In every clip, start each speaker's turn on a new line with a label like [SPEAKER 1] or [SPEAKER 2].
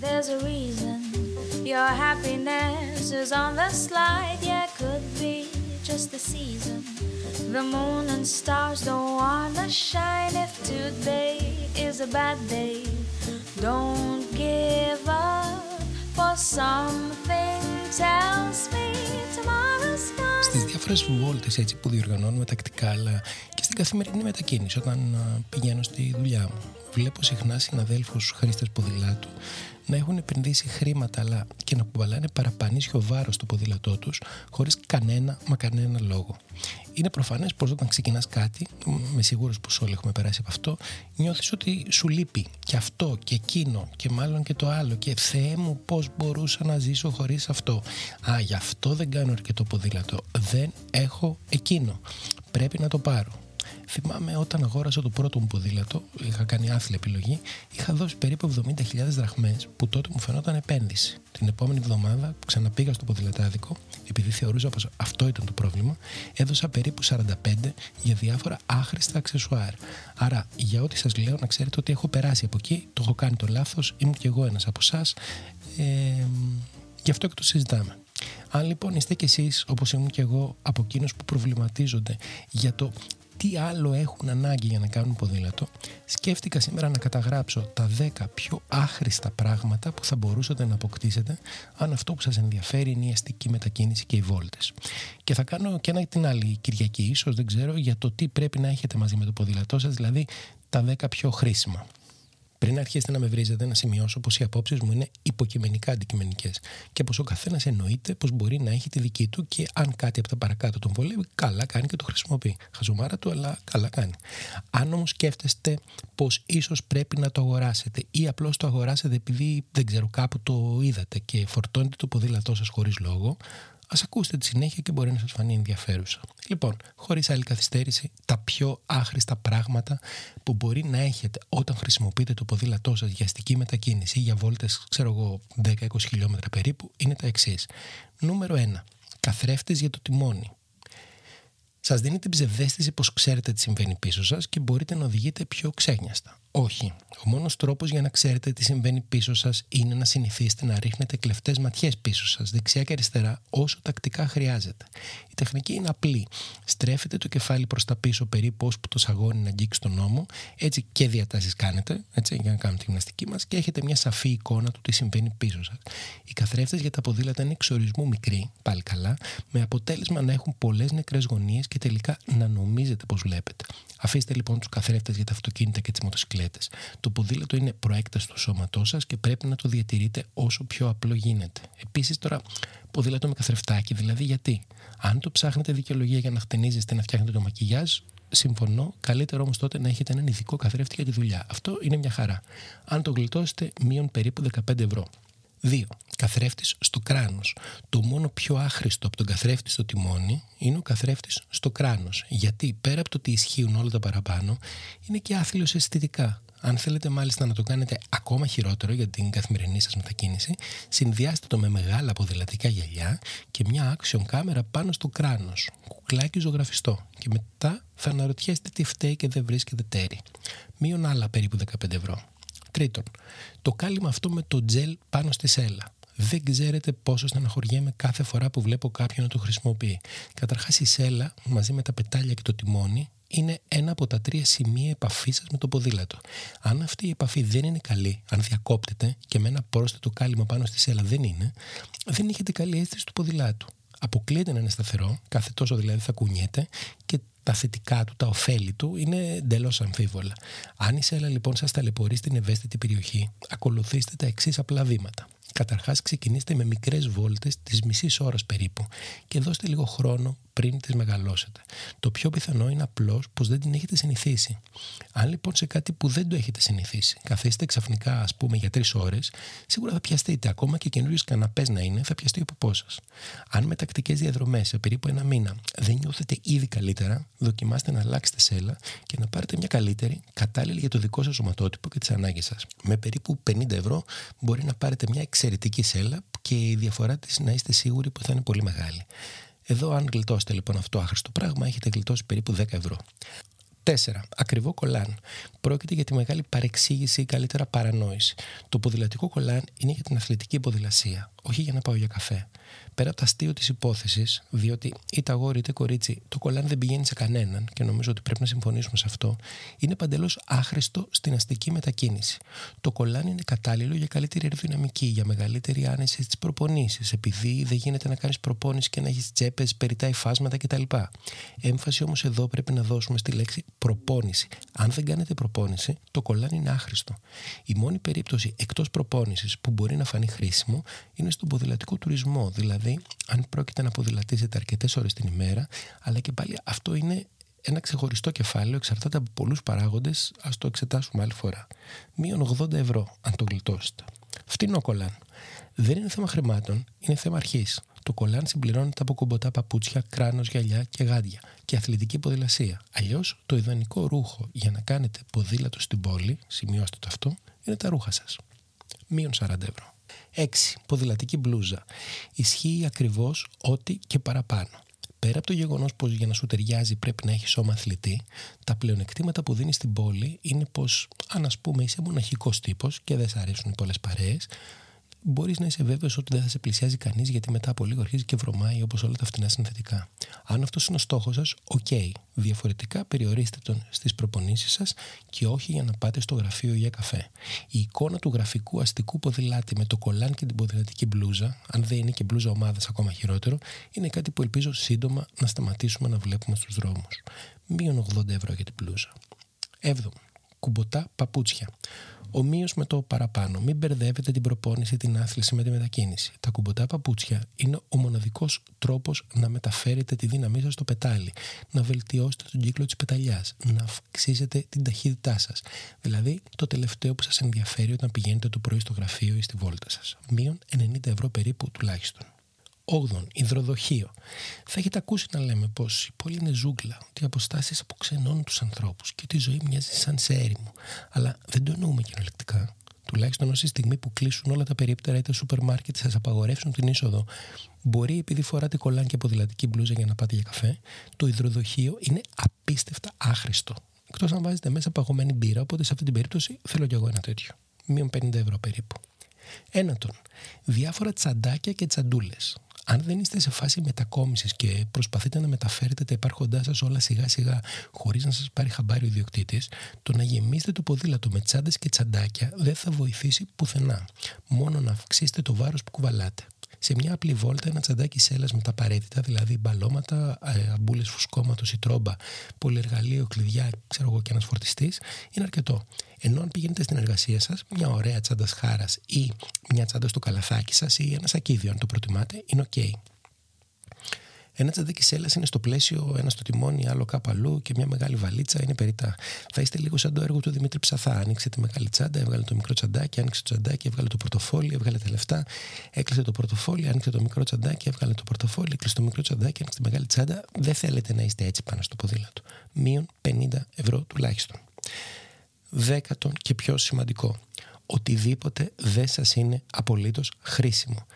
[SPEAKER 1] There's a reason your happiness is on the slide. Yeah, could be just the season. The moon and stars don't wanna shine. If today is a bad day, don't give up. For something tells me tomorrow's gonna
[SPEAKER 2] Στις διάφορες βόλτες έτσι που διοργανώνουμε τακτικά αλλά και στην καθημερινή μετακίνηση όταν α, πηγαίνω στη δουλειά μου βλέπω συχνά συναδέλφους χρήστες ποδηλάτου να έχουν επενδύσει χρήματα αλλά και να κουβαλάνε παραπανίσιο βάρος στο ποδήλατό τους χωρίς κανένα μα κανένα λόγο. Είναι προφανές πως όταν ξεκινάς κάτι, με σίγουρος πως όλοι έχουμε περάσει από αυτό, νιώθεις ότι σου λείπει και αυτό και εκείνο και μάλλον και το άλλο. Και Θεέ μου, πώς μπορούσα να ζήσω χωρίς αυτό. Α, γι' αυτό δεν κάνω αρκετό ποδήλατο. Δεν έχω εκείνο. Πρέπει να το πάρω. Θυμάμαι όταν αγόρασα το πρώτο μου ποδήλατο, είχα κάνει άθλια επιλογή, είχα δώσει περίπου 70.000 δραχμές που τότε μου φαινόταν επένδυση. Την επόμενη εβδομάδα ξαναπήγα στο ποδηλατάδικο, επειδή θεωρούσα πως αυτό ήταν το πρόβλημα, έδωσα περίπου 45 για διάφορα άχρηστα αξεσουάρ. Άρα, για ό,τι σας λέω, να ξέρετε ότι έχω περάσει από εκεί, το έχω κάνει το λάθος, ήμουν κι εγώ ένας από εσάς. Ε, γι' αυτό και το συζητάμε. Αν λοιπόν είστε κι εσείς, όπως ήμουν κι εγώ, από εκείνους που προβληματίζονται για το τι άλλο έχουν ανάγκη για να κάνουν ποδήλατο, σκέφτηκα σήμερα να καταγράψω τα 10 πιο άχρηστα πράγματα που θα μπορούσατε να αποκτήσετε αν αυτό που σας ενδιαφέρει είναι η αστική μετακίνηση και οι βόλτες. Και θα κάνω και ένα την άλλη Κυριακή, ίσως δεν ξέρω, για το τι πρέπει να έχετε μαζί με το ποδήλατό σας, δηλαδή τα 10 πιο χρήσιμα. Πριν αρχίσετε να με βρίζετε, να σημειώσω πως οι απόψεις μου είναι υποκειμενικά αντικειμενικές και πως ο καθένας εννοείται πως μπορεί να έχει τη δική του και αν κάτι από τα παρακάτω τον βολεύει, καλά κάνει και το χρησιμοποιεί. Χαζομάρα του, αλλά καλά κάνει. Αν όμως σκέφτεστε πως ίσως πρέπει να το αγοράσετε ή απλώς το αγοράσετε επειδή δεν ξέρω κάπου το είδατε και φορτώνετε το ποδήλατό σας χωρίς λόγο, Α ακούσετε τη συνέχεια και μπορεί να σας φανεί ενδιαφέρουσα. Λοιπόν, χωρίς άλλη καθυστέρηση, τα πιο άχρηστα πράγματα που μπορεί να έχετε όταν χρησιμοποιείτε το ποδήλατό σας για αστική μετακίνηση ή για βόλτες, ξέρω εγώ, 10-20 χιλιόμετρα περίπου, είναι τα εξής. Νούμερο 1. Καθρέφτες για το τιμόνι. Σας δίνει την ψευδέστηση πως ξέρετε τι συμβαίνει πίσω σας και μπορείτε να οδηγείτε πιο ξέγνιαστα. Όχι. Ο μόνος τρόπος για να ξέρετε τι συμβαίνει πίσω σας είναι να συνηθίσετε να ρίχνετε κλεφτές ματιές πίσω σας, δεξιά και αριστερά, όσο τακτικά χρειάζεται. Η τεχνική είναι απλή. Στρέφετε το κεφάλι προς τα πίσω περίπου ώσπου το σαγόνι να αγγίξει τον νόμο, έτσι και διατάσεις κάνετε, έτσι, για να κάνουμε τη γυμναστική μας και έχετε μια σαφή εικόνα του τι συμβαίνει πίσω σας. Οι καθρέφτες για τα ποδήλατα είναι εξορισμού μικροί, πάλι καλά, με αποτέλεσμα να έχουν πολλές νεκρές γωνίες και τελικά να νομίζετε πως βλέπετε. Αφήστε λοιπόν τους καθρέφτες για τα αυτοκίνητα και τις μοτοσυκλέτες. Το ποδήλατο είναι προέκταση του σώματός σας και πρέπει να το διατηρείτε όσο πιο απλό γίνεται. Επίσης, τώρα, ποδήλατο με καθρεφτάκι, δηλαδή γιατί; Αν το ψάχνετε δικαιολογία για να χτενίζεστε να φτιάχνετε το μακιγιάζ, συμφωνώ. Καλύτερο όμως τότε να έχετε έναν ειδικό καθρέφτη για τη δουλειά. Αυτό είναι μια χαρά. Αν το γλιτώσετε, μείον περίπου 15 ευρώ. 2. Καθρέφτης στο κράνος. Το μόνο πιο άχρηστο από τον καθρέφτη στο τιμόνι είναι ο καθρέφτης στο κράνος. Γιατί πέρα από το ότι ισχύουν όλα τα παραπάνω, είναι και άθλιος αισθητικά. Αν θέλετε μάλιστα να το κάνετε ακόμα χειρότερο για την καθημερινή σας μετακίνηση, συνδυάστε το με μεγάλα ποδηλατικά γυαλιά και μια action κάμερα πάνω στο κράνος, κουκλάκι ζωγραφιστό και μετά θα αναρωτιέστε τι φταίει και δεν βρίσκεται τέρι. Μείον άλλα περίπου 15 ευρώ. Τρίτον, το κάλυμα αυτό με το τζελ πάνω στη σέλα. Δεν ξέρετε πόσο στεναχωριέμαι κάθε φορά που βλέπω κάποιον να το χρησιμοποιεί. Καταρχάς, η σέλα μαζί με τα πετάλια και το τιμόνι είναι ένα από τα τρία σημεία επαφής σας με το ποδήλατο. Αν αυτή η επαφή δεν είναι καλή, αν διακόπτεται και με ένα πρόσθετο κάλυμα πάνω στη σέλα δεν είναι, δεν έχετε καλή αίσθηση του ποδηλάτου. Αποκλείεται να είναι σταθερό, κάθε τόσο δηλαδή θα κουνιέται και τα θετικά του, τα ωφέλη του είναι εντελώς αμφίβολα. Αν η σέλα λοιπόν σας ταλαιπωρεί στην ευαίσθητη περιοχή, ακολουθήστε τα εξής απλά βήματα. Καταρχάς, ξεκινήστε με μικρές βόλτες της μισής ώρας περίπου και δώστε λίγο χρόνο πριν τις μεγαλώσετε. Το πιο πιθανό είναι απλώς πως δεν την έχετε συνηθίσει. Αν λοιπόν σε κάτι που δεν το έχετε συνηθίσει, καθίστε ξαφνικά, ας πούμε, για τρεις ώρες, σίγουρα θα πιαστείτε. Ακόμα και καινούριου καναπές να είναι, θα πιαστεί ο ποπός σας. Αν με τακτικές διαδρομές σε περίπου ένα μήνα δεν νιώθετε ήδη καλύτερα, δοκιμάστε να αλλάξετε σέλα και να πάρετε μια καλύτερη, κατάλληλη για το δικό σας σωματότυπο και τις ανάγκες σας. Με περίπου 50 ευρώ μπορεί να πάρετε μια εξαιρετική σέλα και η διαφορά της να είστε σίγουροι που θα είναι πολύ μεγάλη. Εδώ, αν γλιτώσετε λοιπόν αυτό άχρηστο πράγμα, έχετε γλιτώσει περίπου 10 ευρώ. 4. Ακριβό κολάν. Πρόκειται για τη μεγάλη παρεξήγηση ή καλύτερα παρανόηση. Το ποδηλατικό κολάν είναι για την αθλητική ποδηλασία, όχι για να πάω για καφέ πέρα από τα αστείο της υπόθεσης, διότι είτε αγόρι είτε κορίτσι, το κολάν δεν πηγαίνει σε κανέναν και νομίζω ότι πρέπει να συμφωνήσουμε σε αυτό, είναι παντελώς άχρηστο στην αστική μετακίνηση. Το κολάν είναι κατάλληλο για καλύτερη αεροδυναμική, για μεγαλύτερη άνεση στις προπονήσεις, επειδή δεν γίνεται να κάνεις προπόνηση και να έχεις τσέπες, περιτά υφάσματα κτλ. Έμφαση όμως εδώ πρέπει να δώσουμε στη λέξη προπόνηση. Αν δεν κάνετε προπόνηση, το κολάν είναι άχρηστο. Η μόνη περίπτωση εκτός προπόνησης που μπορεί να φανεί χρήσιμο είναι στον ποδηλατικό τουρισμό, δηλαδή δηλαδή αν πρόκειται να ποδηλατήσετε αρκετές ώρες την ημέρα, αλλά και πάλι αυτό είναι ένα ξεχωριστό κεφάλαιο, εξαρτάται από πολλούς παράγοντες. Α το εξετάσουμε άλλη φορά. Μείον 80 ευρώ, αν το γλιτώσετε. Φτηνό κολάν. Δεν είναι θέμα χρημάτων, είναι θέμα αρχής. Το κολάν συμπληρώνεται από κομποτά παπούτσια, κράνος, γυαλιά και γάντια και αθλητική ποδηλασία. Αλλιώς, το ιδανικό ρούχο για να κάνετε ποδήλατο στην πόλη, σημειώστε το αυτό, είναι τα ρούχα σας. Μείον 40 ευρώ. 6. Ποδηλατική μπλούζα. Ισχύει ακριβώς ό,τι και παραπάνω. Πέρα από το γεγονός πως για να σου ταιριάζει πρέπει να έχεις σώμα αθλητή, τα πλεονεκτήματα που δίνει στην πόλη είναι πως, αν ας πούμε είσαι μοναχικός τύπος και δεν σ' αρέσουν πολλές παρέες, μπορείς να είσαι βέβαιος ότι δεν θα σε πλησιάζει κανείς γιατί μετά από λίγο αρχίζει και βρωμάει όπως όλα τα φτηνά συνθετικά. Αν αυτός είναι ο στόχος σας, οκ. Διαφορετικά περιορίστε τον στις προπονήσεις σας και όχι για να πάτε στο γραφείο για καφέ. Η εικόνα του γραφικού αστικού ποδηλάτη με το κολάν και την ποδηλατική μπλούζα, αν δεν είναι και μπλούζα ομάδας ακόμα χειρότερο, είναι κάτι που ελπίζω σύντομα να σταματήσουμε να βλέπουμε στους δρόμους. Μείον 80 ευρώ για την μπλούζα. 7. Κουμποτά παπούτσια. Ομοίως με το παραπάνω. Μην μπερδεύετε την προπόνηση, την άθληση με τη μετακίνηση. Τα κουμποτά παπούτσια είναι ο μοναδικός τρόπος να μεταφέρετε τη δύναμή σας στο πετάλι, να βελτιώσετε τον κύκλο της πεταλιάς, να αυξήσετε την ταχύτητά σας. Δηλαδή το τελευταίο που σας ενδιαφέρει όταν πηγαίνετε το πρωί στο γραφείο ή στη βόλτα σας. Μείον 90 ευρώ περίπου τουλάχιστον. 8. Υδροδοχείο. Θα έχετε ακούσει να λέμε πως η πόλη είναι ζούγκλα, ότι οι αποστάσεις αποξενώνουν τους ανθρώπους και ότι η ζωή μοιάζει σαν σε έρημο. Αλλά δεν το εννοούμε κυριολεκτικά. Τουλάχιστον ω τη στιγμή που κλείσουν όλα τα περίπτερα ή τα σούπερ μάρκετ σας απαγορεύσουν την είσοδο, μπορεί επειδή φοράτε κολάν και ποδηλατική μπλούζα για να πάτε για καφέ, το υδροδοχείο είναι απίστευτα άχρηστο. Εκτός αν βάζετε μέσα παγωμένη μπύρα, οπότε σε αυτή την περίπτωση θέλω κι εγώ ένα τέτοιο. Μείον 50 ευρώ περίπου. Ένατον, διάφορα τσαντάκια και τσαντούλες αν δεν είστε σε φάση μετακόμισης και προσπαθείτε να μεταφέρετε τα υπάρχοντά σας όλα σιγά σιγά χωρίς να σας πάρει χαμπάρι ο ιδιοκτήτης, το να γεμίσετε το ποδήλατο με τσάντες και τσαντάκια δεν θα βοηθήσει πουθενά. Μόνο να αυξήσετε το βάρος που κουβαλάτε. Σε μια απλή βόλτα, ένα τσαντάκι σέλας με τα απαραίτητα, δηλαδή μπαλώματα, ε, αμπούλες φουσκώματος ή τρόμπα, πολυεργαλείο, κλειδιά, ξέρω εγώ και ένας φορτιστής, είναι αρκετό. Ενώ αν πηγαίνετε στην εργασία σας, μια ωραία τσάντα χάρα ή μια τσάντα στο καλαθάκι σας ή ένα σακίδιο, αν το προτιμάτε, είναι OK. Ένα τσαντάκι σέλας είναι στο πλαίσιο, ένα στο τιμόνι, άλλο κάπου αλλού και μια μεγάλη βαλίτσα είναι περίτα. Θα είστε λίγο σαν το έργο του Δημήτρη Ψαθά. Άνοιξε τη μεγάλη τσάντα, έβγαλε το μικρό τσαντάκι, άνοιξε το τσαντάκι, έβγαλε το πορτοφόλι, έβγαλε τα λεφτά, έκλεισε το πορτοφόλι, άνοιξε το μικρό τσαντάκι, έβγαλε το πορτοφόλι, έκλεισε το μικρό τσαντάκι, άνοιξε τη μεγάλη τσάντα. Δεν θέλετε να είστε έτσι πάνω στο ποδήλατο. Μείον 50 ευρώ τουλάχιστον. Δέκατον και πιο σημαντικό. Οτιδήποτε δεν σας είναι απολύτως χρήσιμο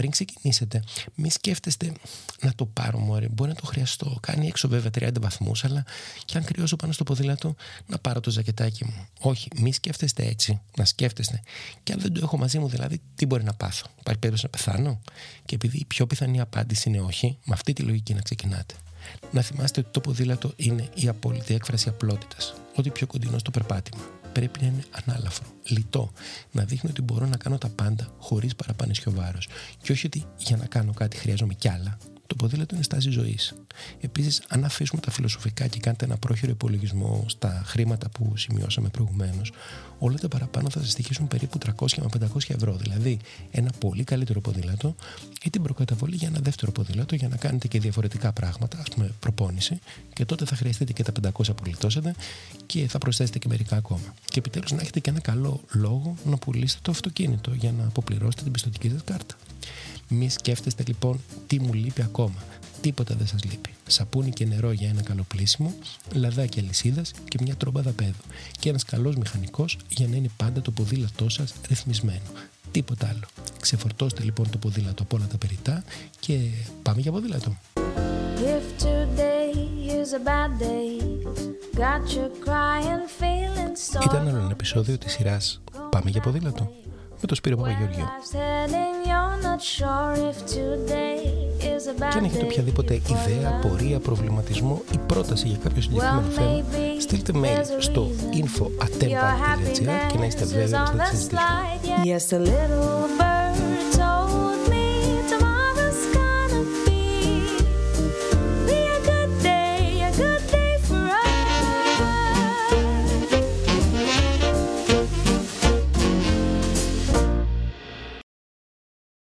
[SPEAKER 2] πριν ξεκινήσετε, μη σκέφτεστε να το πάρω μωρέ, μπορεί να το χρειαστώ. Κάνει έξω βέβαια 30 βαθμούς, αλλά και αν κρυώσω πάνω στο ποδήλατο, να πάρω το ζακετάκι μου. Όχι, μη σκέφτεστε έτσι. Να σκέφτεστε. Και αν δεν το έχω μαζί μου, δηλαδή, τι μπορεί να πάθω; Υπάρχει περίπτωση να πεθάνω; Και επειδή η πιο πιθανή απάντηση είναι όχι, με αυτή τη λογική να ξεκινάτε. Να θυμάστε ότι το ποδήλατο είναι η απόλυτη έκφραση απλότητας. Ό,τι πιο κοντινό στο περπάτημα πρέπει να είναι ανάλαφρο, λιτό. Να δείχνει ότι μπορώ να κάνω τα πάντα χωρίς παραπανήσιο βάρος. Και όχι ότι για να κάνω κάτι χρειάζομαι κι άλλα. Το ποδήλατο είναι στάση ζωής. Επίσης, αν αφήσουμε τα φιλοσοφικά και κάνετε ένα πρόχειρο υπολογισμό στα χρήματα που σημειώσαμε προηγουμένως, όλα τα παραπάνω θα σας στοιχήσουν περίπου 300 με 500 ευρώ. Δηλαδή, ένα πολύ καλύτερο ποδήλατο ή την προκαταβολή για ένα δεύτερο ποδήλατο για να κάνετε και διαφορετικά πράγματα, ας πούμε προπόνηση, και τότε θα χρειαστείτε και τα 500 που γλιτώσετε και θα προσθέσετε και μερικά ακόμα. Και επιτέλους να έχετε και ένα καλό λόγο να πουλήσετε το αυτοκίνητο για να αποπληρώσετε την πιστοτική σας κάρτα. Μη σκέφτεστε λοιπόν τι μου λείπει ακόμα. Τίποτα δεν σας λείπει. Σαπούνι και νερό για ένα καλό πλήσιμο, λαδάκι αλυσίδας και μια τρόμπα δαπέδου. Και ένας καλός μηχανικός για να είναι πάντα το ποδήλατό σας ρυθμισμένο. Τίποτα άλλο. Ξεφορτώστε λοιπόν το ποδήλατο από όλα τα περιτά και πάμε για ποδήλατο. Ήταν άλλο ένα επεισόδιο της σειράς Πάμε για ποδήλατο με τον Σπύρο Παπαγεωργίου. Και αν έχετε οποιαδήποτε ιδέα, πορεία, προβληματισμό ή πρόταση για κάποιο συγκεκριμένο θέμα, στείλτε mail στο info.atempa.gr και να είστε βέβαιοι ότι θα τη συζητήσουμε.